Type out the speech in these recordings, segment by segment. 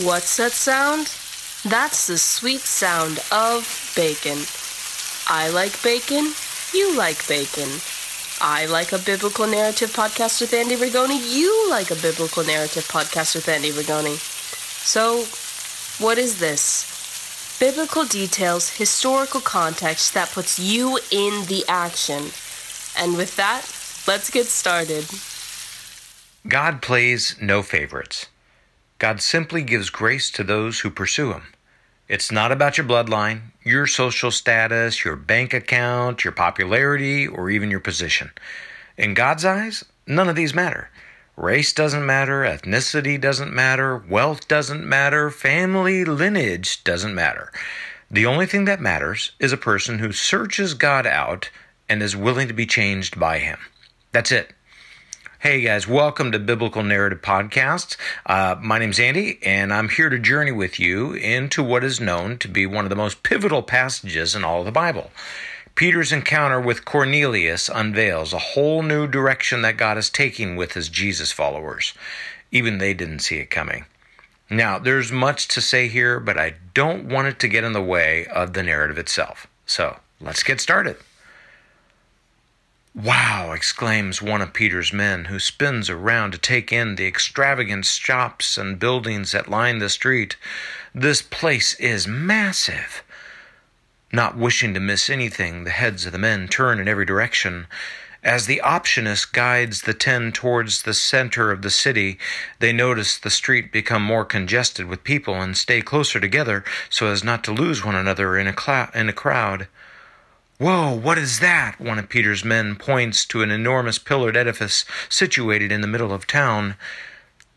What's that sound? That's the sweet sound of bacon. I like bacon. You like bacon. I like a biblical narrative podcast with Andy Rigoni. You like a biblical narrative podcast with Andy Rigoni. So, what is this? Biblical details, historical context that puts you in the action. And with that, let's get started. God plays no favorites. God simply gives grace to those who pursue Him. It's not about your bloodline, your social status, your bank account, your popularity, or even your position. In God's eyes, none of these matter. Race doesn't matter, ethnicity doesn't matter, wealth doesn't matter, family lineage doesn't matter. The only thing that matters is a person who searches God out and is willing to be changed by Him. That's it. Hey guys, welcome to Biblical Narrative Podcasts. Uh, my name's Andy, and I'm here to journey with you into what is known to be one of the most pivotal passages in all of the Bible. Peter's encounter with Cornelius unveils a whole new direction that God is taking with his Jesus followers. Even they didn't see it coming. Now, there's much to say here, but I don't want it to get in the way of the narrative itself. So, let's get started. Wow! exclaims one of Peter's men, who spins around to take in the extravagant shops and buildings that line the street. This place is massive. Not wishing to miss anything, the heads of the men turn in every direction. As the optionist guides the ten towards the center of the city, they notice the street become more congested with people and stay closer together so as not to lose one another in a, in a crowd. Whoa, what is that? One of Peter's men points to an enormous pillared edifice situated in the middle of town.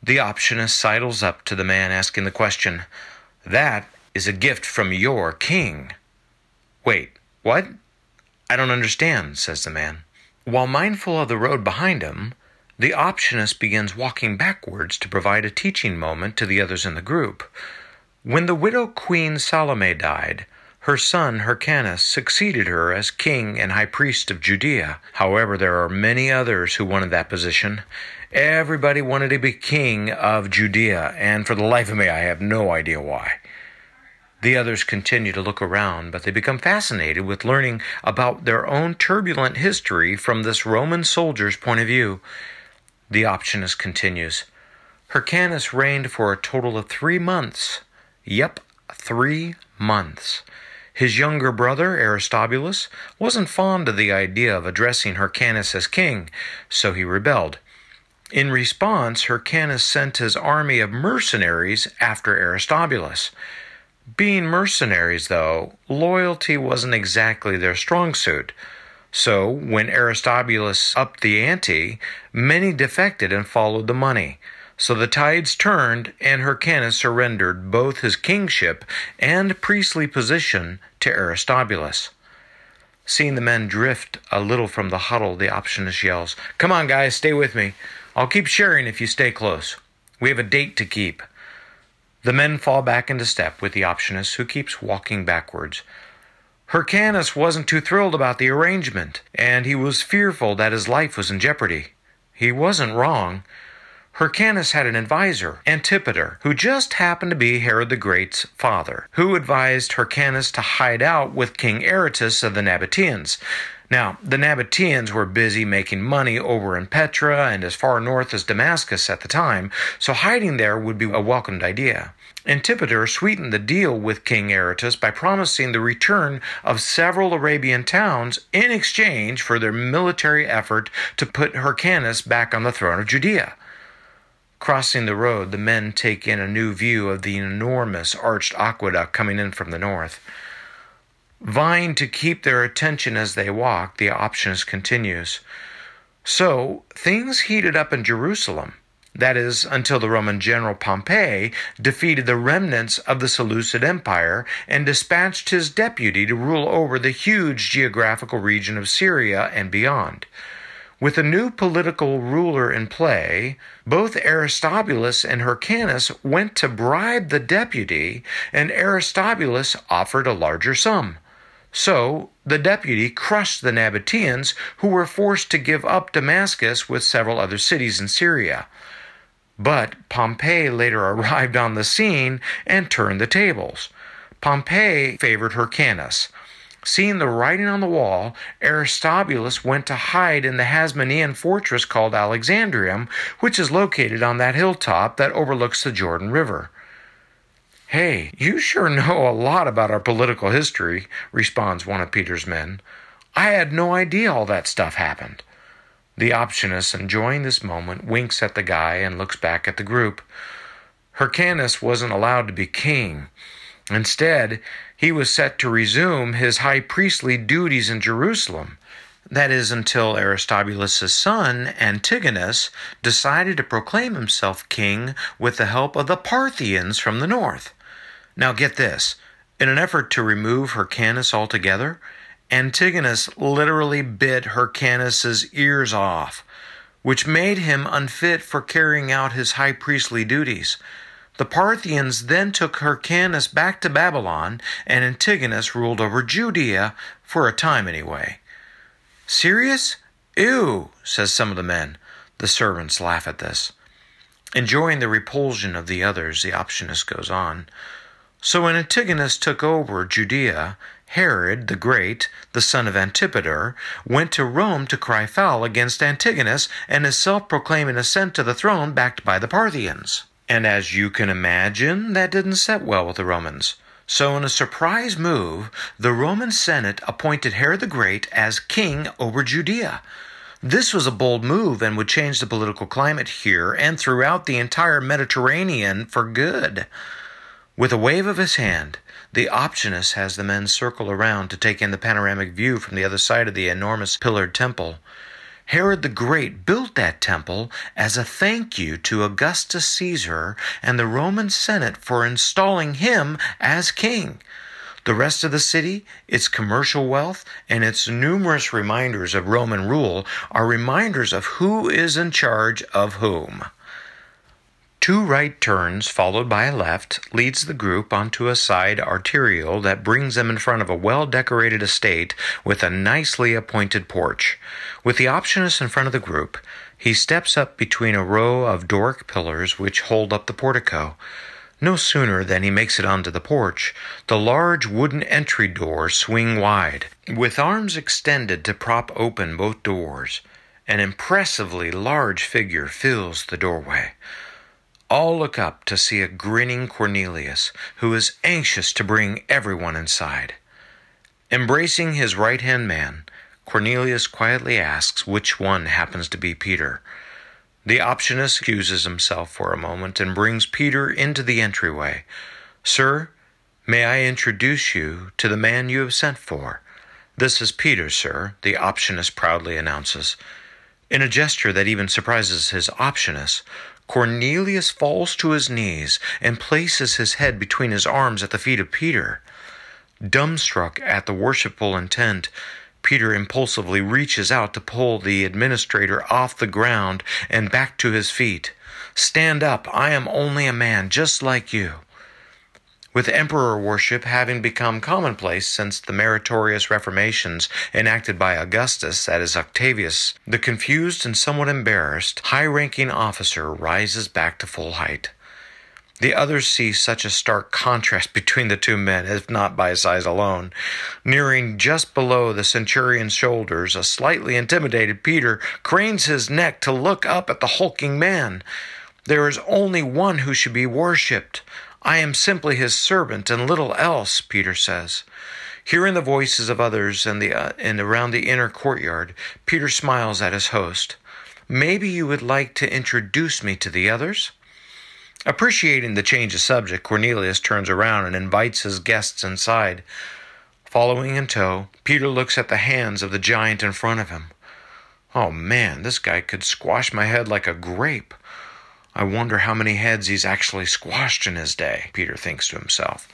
The optionist sidles up to the man asking the question. That is a gift from your king. Wait, what? I don't understand, says the man. While mindful of the road behind him, the optionist begins walking backwards to provide a teaching moment to the others in the group. When the widow Queen Salome died, her son Hyrcanus succeeded her as king and high priest of Judea. However, there are many others who wanted that position. Everybody wanted to be king of Judea, and for the life of me, I have no idea why. The others continue to look around, but they become fascinated with learning about their own turbulent history from this Roman soldier's point of view. The optionist continues. Hyrcanus reigned for a total of three months. Yep, three months. His younger brother, Aristobulus, wasn't fond of the idea of addressing Hyrcanus as king, so he rebelled. In response, Hyrcanus sent his army of mercenaries after Aristobulus. Being mercenaries, though, loyalty wasn't exactly their strong suit. So, when Aristobulus upped the ante, many defected and followed the money. So the tides turned, and Hyrcanus surrendered both his kingship and priestly position to Aristobulus. Seeing the men drift a little from the huddle, the optionist yells, Come on, guys, stay with me. I'll keep sharing if you stay close. We have a date to keep. The men fall back into step with the optionist, who keeps walking backwards. Hyrcanus wasn't too thrilled about the arrangement, and he was fearful that his life was in jeopardy. He wasn't wrong. Hyrcanus had an advisor, Antipater, who just happened to be Herod the Great's father, who advised Hyrcanus to hide out with King Aretas of the Nabateans. Now, the Nabateans were busy making money over in Petra and as far north as Damascus at the time, so hiding there would be a welcomed idea. Antipater sweetened the deal with King Aretas by promising the return of several Arabian towns in exchange for their military effort to put Hyrcanus back on the throne of Judea. Crossing the road, the men take in a new view of the enormous arched aqueduct coming in from the north. Vying to keep their attention as they walk, the optionist continues. So, things heated up in Jerusalem. That is, until the Roman general Pompey defeated the remnants of the Seleucid Empire and dispatched his deputy to rule over the huge geographical region of Syria and beyond. With a new political ruler in play, both Aristobulus and Hyrcanus went to bribe the deputy, and Aristobulus offered a larger sum. So the deputy crushed the Nabateans, who were forced to give up Damascus with several other cities in Syria. But Pompey later arrived on the scene and turned the tables. Pompey favored Hyrcanus. Seeing the writing on the wall, Aristobulus went to hide in the Hasmonean fortress called Alexandrium, which is located on that hilltop that overlooks the Jordan River. Hey, you sure know a lot about our political history, responds one of Peter's men. I had no idea all that stuff happened. The optionist, enjoying this moment, winks at the guy and looks back at the group. Hyrcanus wasn't allowed to be king. Instead, he was set to resume his high priestly duties in Jerusalem. That is, until Aristobulus' son, Antigonus, decided to proclaim himself king with the help of the Parthians from the north. Now, get this in an effort to remove Hyrcanus altogether, Antigonus literally bit Hyrcanus's ears off, which made him unfit for carrying out his high priestly duties. The Parthians then took Hyrcanus back to Babylon, and Antigonus ruled over Judea, for a time anyway. Serious? Ew, says some of the men. The servants laugh at this. Enjoying the repulsion of the others, the optionist goes on. So when Antigonus took over Judea, Herod the Great, the son of Antipater, went to Rome to cry foul against Antigonus and his self proclaimed ascent to the throne backed by the Parthians. And as you can imagine, that didn't set well with the Romans. So, in a surprise move, the Roman Senate appointed Herod the Great as king over Judea. This was a bold move and would change the political climate here and throughout the entire Mediterranean for good. With a wave of his hand, the optionist has the men circle around to take in the panoramic view from the other side of the enormous pillared temple. Herod the Great built that temple as a thank you to Augustus Caesar and the Roman Senate for installing him as king. The rest of the city, its commercial wealth, and its numerous reminders of Roman rule are reminders of who is in charge of whom. Two right turns, followed by a left, leads the group onto a side arterial that brings them in front of a well decorated estate with a nicely appointed porch. With the optionist in front of the group, he steps up between a row of Doric pillars which hold up the portico. No sooner than he makes it onto the porch, the large wooden entry doors swing wide. With arms extended to prop open both doors, an impressively large figure fills the doorway. All look up to see a grinning Cornelius, who is anxious to bring everyone inside. Embracing his right hand man, Cornelius quietly asks which one happens to be Peter. The optionist excuses himself for a moment and brings Peter into the entryway. Sir, may I introduce you to the man you have sent for? This is Peter, sir, the optionist proudly announces. In a gesture that even surprises his optionist, Cornelius falls to his knees and places his head between his arms at the feet of Peter. Dumbstruck at the worshipful intent, Peter impulsively reaches out to pull the administrator off the ground and back to his feet. Stand up, I am only a man just like you. With emperor worship having become commonplace since the meritorious reformations enacted by Augustus, that is Octavius, the confused and somewhat embarrassed high ranking officer rises back to full height. The others see such a stark contrast between the two men, if not by size alone. Nearing just below the centurion's shoulders, a slightly intimidated Peter cranes his neck to look up at the hulking man. There is only one who should be worshipped, I am simply his servant and little else, Peter says. Hearing the voices of others and, the, uh, and around the inner courtyard, Peter smiles at his host. Maybe you would like to introduce me to the others? Appreciating the change of subject, Cornelius turns around and invites his guests inside. Following in tow, Peter looks at the hands of the giant in front of him. Oh man, this guy could squash my head like a grape. I wonder how many heads he's actually squashed in his day, Peter thinks to himself.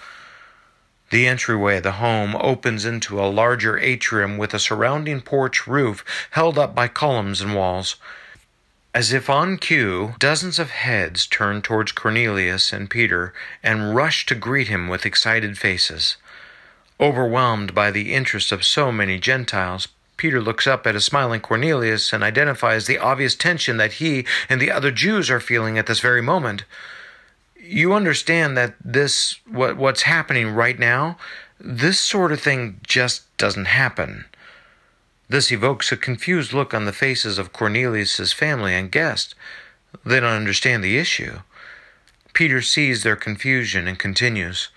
The entryway of the home opens into a larger atrium with a surrounding porch roof held up by columns and walls. As if on cue, dozens of heads turn towards Cornelius and Peter and rush to greet him with excited faces. Overwhelmed by the interest of so many Gentiles, Peter looks up at a smiling Cornelius and identifies the obvious tension that he and the other Jews are feeling at this very moment. You understand that this what what's happening right now, this sort of thing just doesn't happen. This evokes a confused look on the faces of Cornelius's family and guest. They don't understand the issue. Peter sees their confusion and continues,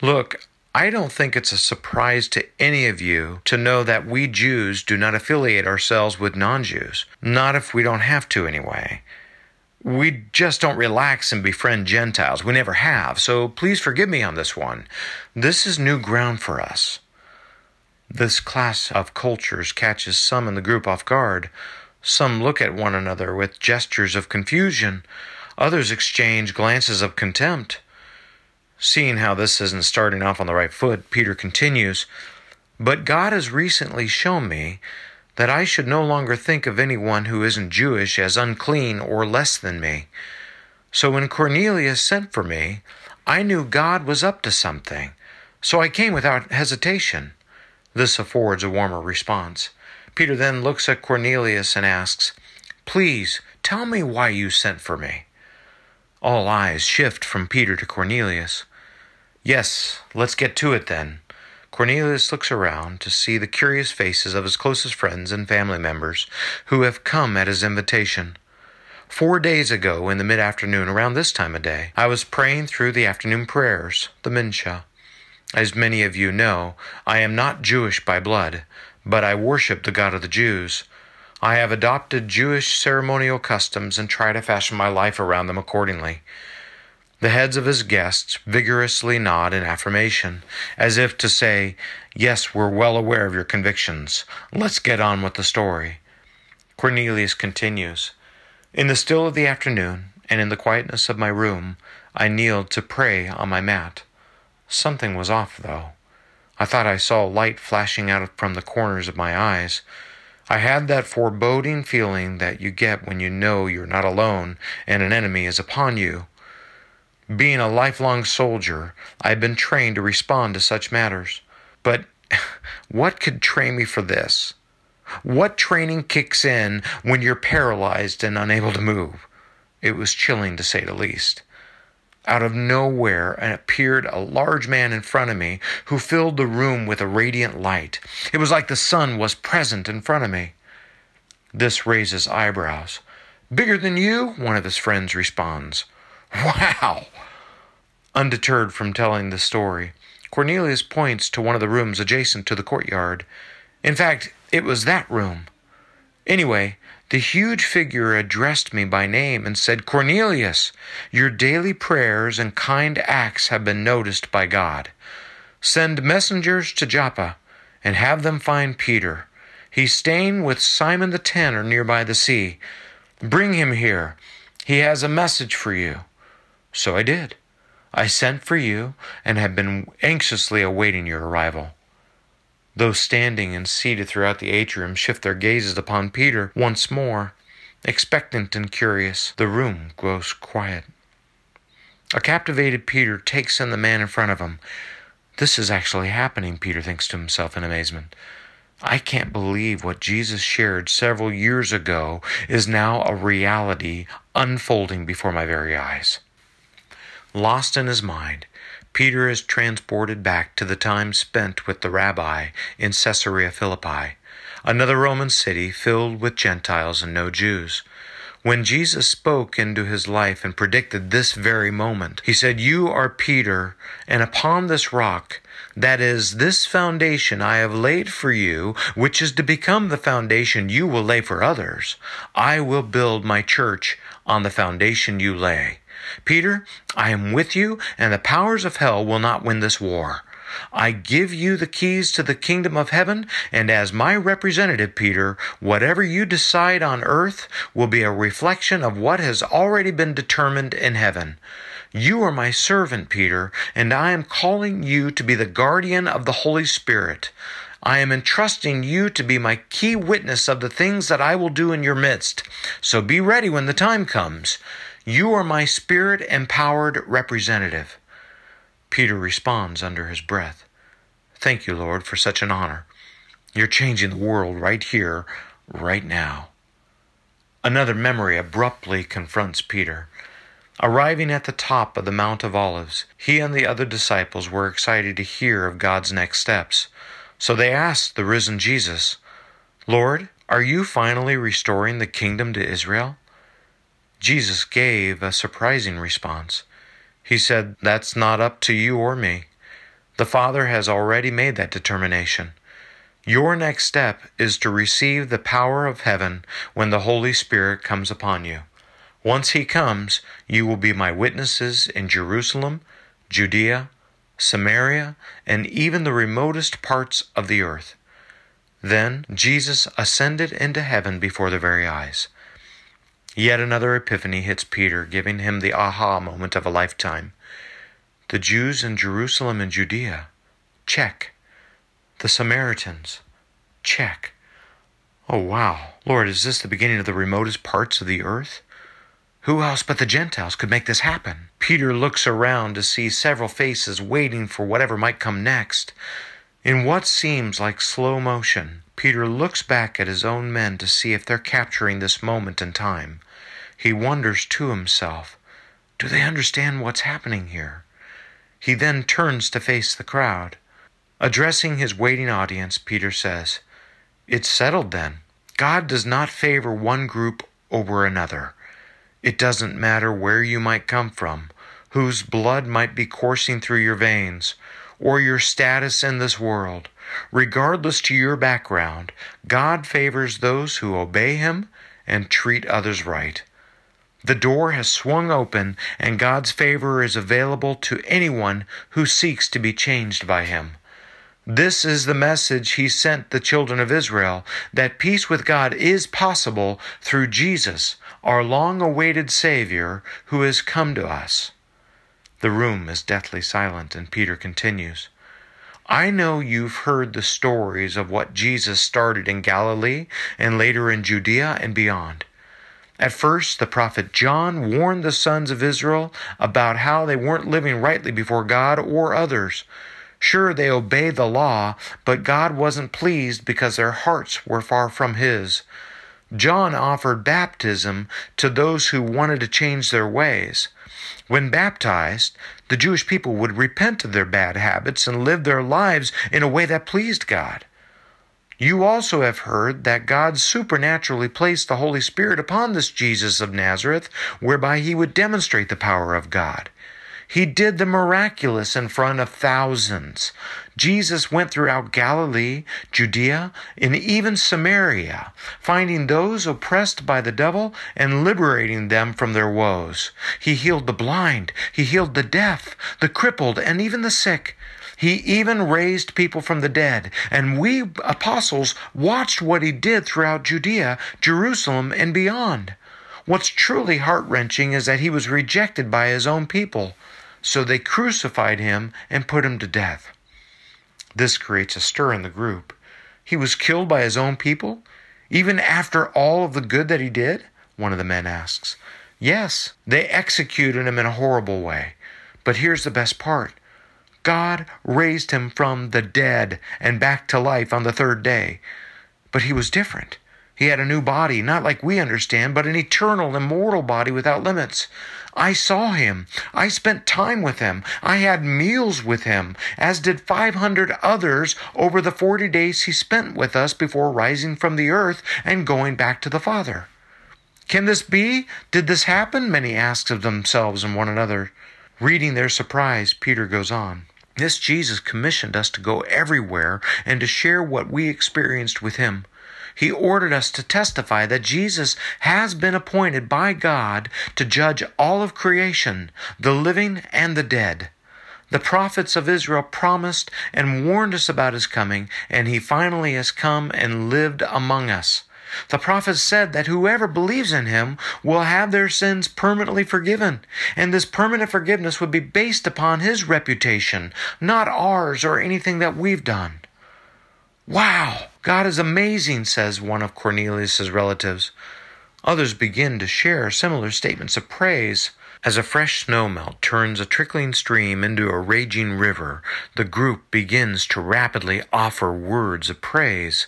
Look, I don't think it's a surprise to any of you to know that we Jews do not affiliate ourselves with non Jews. Not if we don't have to, anyway. We just don't relax and befriend Gentiles. We never have, so please forgive me on this one. This is new ground for us. This class of cultures catches some in the group off guard. Some look at one another with gestures of confusion. Others exchange glances of contempt. Seeing how this isn't starting off on the right foot, Peter continues, But God has recently shown me that I should no longer think of anyone who isn't Jewish as unclean or less than me. So when Cornelius sent for me, I knew God was up to something, so I came without hesitation. This affords a warmer response. Peter then looks at Cornelius and asks, Please tell me why you sent for me. All eyes shift from Peter to Cornelius. Yes, let's get to it then. Cornelius looks around to see the curious faces of his closest friends and family members who have come at his invitation. Four days ago, in the mid afternoon, around this time of day, I was praying through the afternoon prayers, the Mincha. As many of you know, I am not Jewish by blood, but I worship the God of the Jews. I have adopted Jewish ceremonial customs and try to fashion my life around them accordingly. The heads of his guests vigorously nod in affirmation, as if to say, Yes, we're well aware of your convictions. Let's get on with the story. Cornelius continues In the still of the afternoon, and in the quietness of my room, I kneeled to pray on my mat. Something was off, though. I thought I saw light flashing out from the corners of my eyes. I had that foreboding feeling that you get when you know you're not alone and an enemy is upon you. Being a lifelong soldier, I had been trained to respond to such matters. But what could train me for this? What training kicks in when you're paralyzed and unable to move? It was chilling to say the least. Out of nowhere and appeared a large man in front of me who filled the room with a radiant light. It was like the sun was present in front of me. This raises eyebrows. Bigger than you? One of his friends responds. Wow! Undeterred from telling the story, Cornelius points to one of the rooms adjacent to the courtyard. In fact, it was that room. Anyway, the huge figure addressed me by name and said, Cornelius, your daily prayers and kind acts have been noticed by God. Send messengers to Joppa and have them find Peter. He's staying with Simon the tanner near by the sea. Bring him here. He has a message for you. So I did. I sent for you and have been anxiously awaiting your arrival. Those standing and seated throughout the atrium shift their gazes upon Peter once more. Expectant and curious, the room grows quiet. A captivated Peter takes in the man in front of him. This is actually happening, Peter thinks to himself in amazement. I can't believe what Jesus shared several years ago is now a reality unfolding before my very eyes. Lost in his mind, Peter is transported back to the time spent with the rabbi in Caesarea Philippi, another Roman city filled with Gentiles and no Jews. When Jesus spoke into his life and predicted this very moment, he said, You are Peter, and upon this rock, that is, this foundation I have laid for you, which is to become the foundation you will lay for others, I will build my church on the foundation you lay. Peter, I am with you, and the powers of hell will not win this war. I give you the keys to the kingdom of heaven, and as my representative, Peter, whatever you decide on earth will be a reflection of what has already been determined in heaven. You are my servant, Peter, and I am calling you to be the guardian of the Holy Spirit. I am entrusting you to be my key witness of the things that I will do in your midst. So be ready when the time comes. You are my spirit empowered representative. Peter responds under his breath, Thank you, Lord, for such an honor. You're changing the world right here, right now. Another memory abruptly confronts Peter. Arriving at the top of the Mount of Olives, he and the other disciples were excited to hear of God's next steps. So they asked the risen Jesus, Lord, are you finally restoring the kingdom to Israel? Jesus gave a surprising response. He said, That's not up to you or me. The Father has already made that determination. Your next step is to receive the power of heaven when the Holy Spirit comes upon you. Once he comes, you will be my witnesses in Jerusalem, Judea, Samaria, and even the remotest parts of the earth. Then Jesus ascended into heaven before their very eyes. Yet another epiphany hits Peter, giving him the aha moment of a lifetime. The Jews in Jerusalem and Judea, check. The Samaritans, check. Oh, wow. Lord, is this the beginning of the remotest parts of the earth? Who else but the Gentiles could make this happen? Peter looks around to see several faces waiting for whatever might come next. In what seems like slow motion, Peter looks back at his own men to see if they're capturing this moment in time. He wonders to himself, do they understand what's happening here? He then turns to face the crowd. Addressing his waiting audience, Peter says, It's settled then. God does not favor one group over another. It doesn't matter where you might come from, whose blood might be coursing through your veins, or your status in this world. Regardless to your background, God favors those who obey Him and treat others right. The door has swung open, and God's favor is available to anyone who seeks to be changed by Him. This is the message he sent the children of Israel that peace with God is possible through Jesus, our long awaited Savior, who has come to us. The room is deathly silent, and Peter continues. I know you've heard the stories of what Jesus started in Galilee and later in Judea and beyond. At first, the prophet John warned the sons of Israel about how they weren't living rightly before God or others. Sure, they obeyed the law, but God wasn't pleased because their hearts were far from His. John offered baptism to those who wanted to change their ways. When baptized, the Jewish people would repent of their bad habits and live their lives in a way that pleased God. You also have heard that God supernaturally placed the Holy Spirit upon this Jesus of Nazareth, whereby he would demonstrate the power of God. He did the miraculous in front of thousands. Jesus went throughout Galilee, Judea, and even Samaria, finding those oppressed by the devil and liberating them from their woes. He healed the blind, he healed the deaf, the crippled, and even the sick. He even raised people from the dead, and we apostles watched what he did throughout Judea, Jerusalem, and beyond. What's truly heart wrenching is that he was rejected by his own people. So they crucified him and put him to death. This creates a stir in the group. He was killed by his own people, even after all of the good that he did? One of the men asks. Yes, they executed him in a horrible way. But here's the best part God raised him from the dead and back to life on the third day. But he was different. He had a new body, not like we understand, but an eternal, immortal body without limits. I saw him. I spent time with him. I had meals with him, as did 500 others over the 40 days he spent with us before rising from the earth and going back to the Father. Can this be? Did this happen? Many asked of themselves and one another. Reading their surprise, Peter goes on. This Jesus commissioned us to go everywhere and to share what we experienced with him he ordered us to testify that Jesus has been appointed by God to judge all of creation, the living and the dead. The prophets of Israel promised and warned us about his coming, and he finally has come and lived among us. The prophet said that whoever believes in him will have their sins permanently forgiven, and this permanent forgiveness would be based upon his reputation, not ours or anything that we've done. Wow, God is amazing, says one of Cornelius's relatives. Others begin to share similar statements of praise. As a fresh snowmelt turns a trickling stream into a raging river, the group begins to rapidly offer words of praise.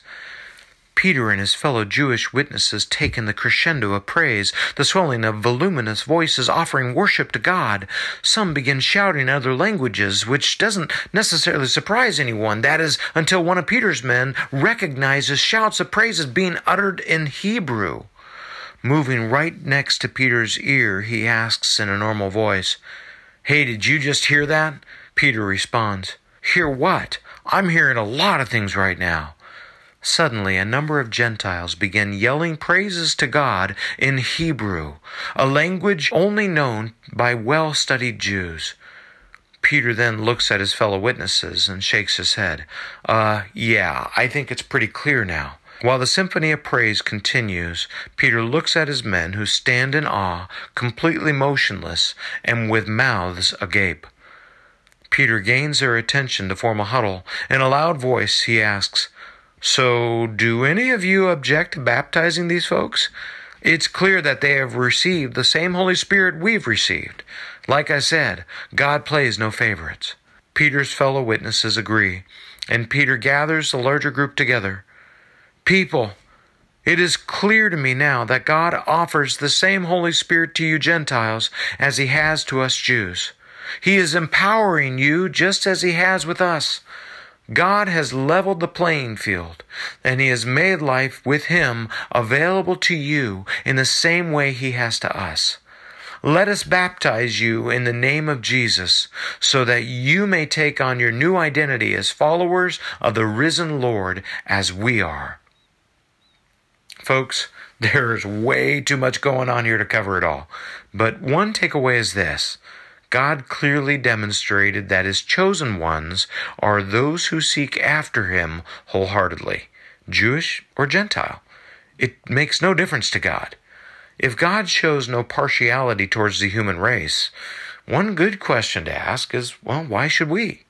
Peter and his fellow Jewish witnesses take in the crescendo of praise, the swelling of voluminous voices offering worship to God. Some begin shouting in other languages, which doesn't necessarily surprise anyone. That is, until one of Peter's men recognizes shouts of praise as being uttered in Hebrew. Moving right next to Peter's ear, he asks in a normal voice, Hey, did you just hear that? Peter responds, Hear what? I'm hearing a lot of things right now. Suddenly, a number of Gentiles began yelling praises to God in Hebrew, a language only known by well studied Jews. Peter then looks at his fellow witnesses and shakes his head. Uh, yeah, I think it's pretty clear now. While the symphony of praise continues, Peter looks at his men who stand in awe, completely motionless and with mouths agape. Peter gains their attention to form a huddle. In a loud voice, he asks, so, do any of you object to baptizing these folks? It's clear that they have received the same Holy Spirit we've received. Like I said, God plays no favorites. Peter's fellow witnesses agree, and Peter gathers the larger group together. People, it is clear to me now that God offers the same Holy Spirit to you Gentiles as He has to us Jews. He is empowering you just as He has with us. God has leveled the playing field, and He has made life with Him available to you in the same way He has to us. Let us baptize you in the name of Jesus so that you may take on your new identity as followers of the risen Lord as we are. Folks, there's way too much going on here to cover it all. But one takeaway is this God clearly demonstrated that his chosen ones are those who seek after him wholeheartedly, Jewish or Gentile. It makes no difference to God. If God shows no partiality towards the human race, one good question to ask is, well, why should we?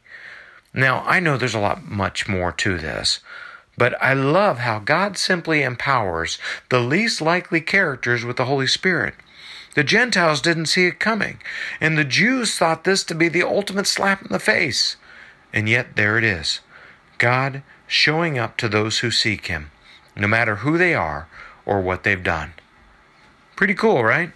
Now, I know there's a lot much more to this, but I love how God simply empowers the least likely characters with the Holy Spirit. The Gentiles didn't see it coming, and the Jews thought this to be the ultimate slap in the face. And yet there it is God showing up to those who seek Him, no matter who they are or what they've done. Pretty cool, right?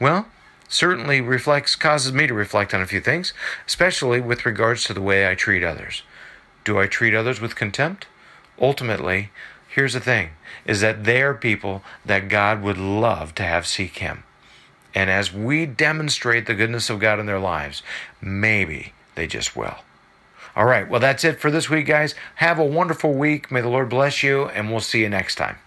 Well, certainly reflects causes me to reflect on a few things, especially with regards to the way I treat others. Do I treat others with contempt? Ultimately, here's the thing is that they're people that God would love to have seek him. And as we demonstrate the goodness of God in their lives, maybe they just will. All right, well, that's it for this week, guys. Have a wonderful week. May the Lord bless you, and we'll see you next time.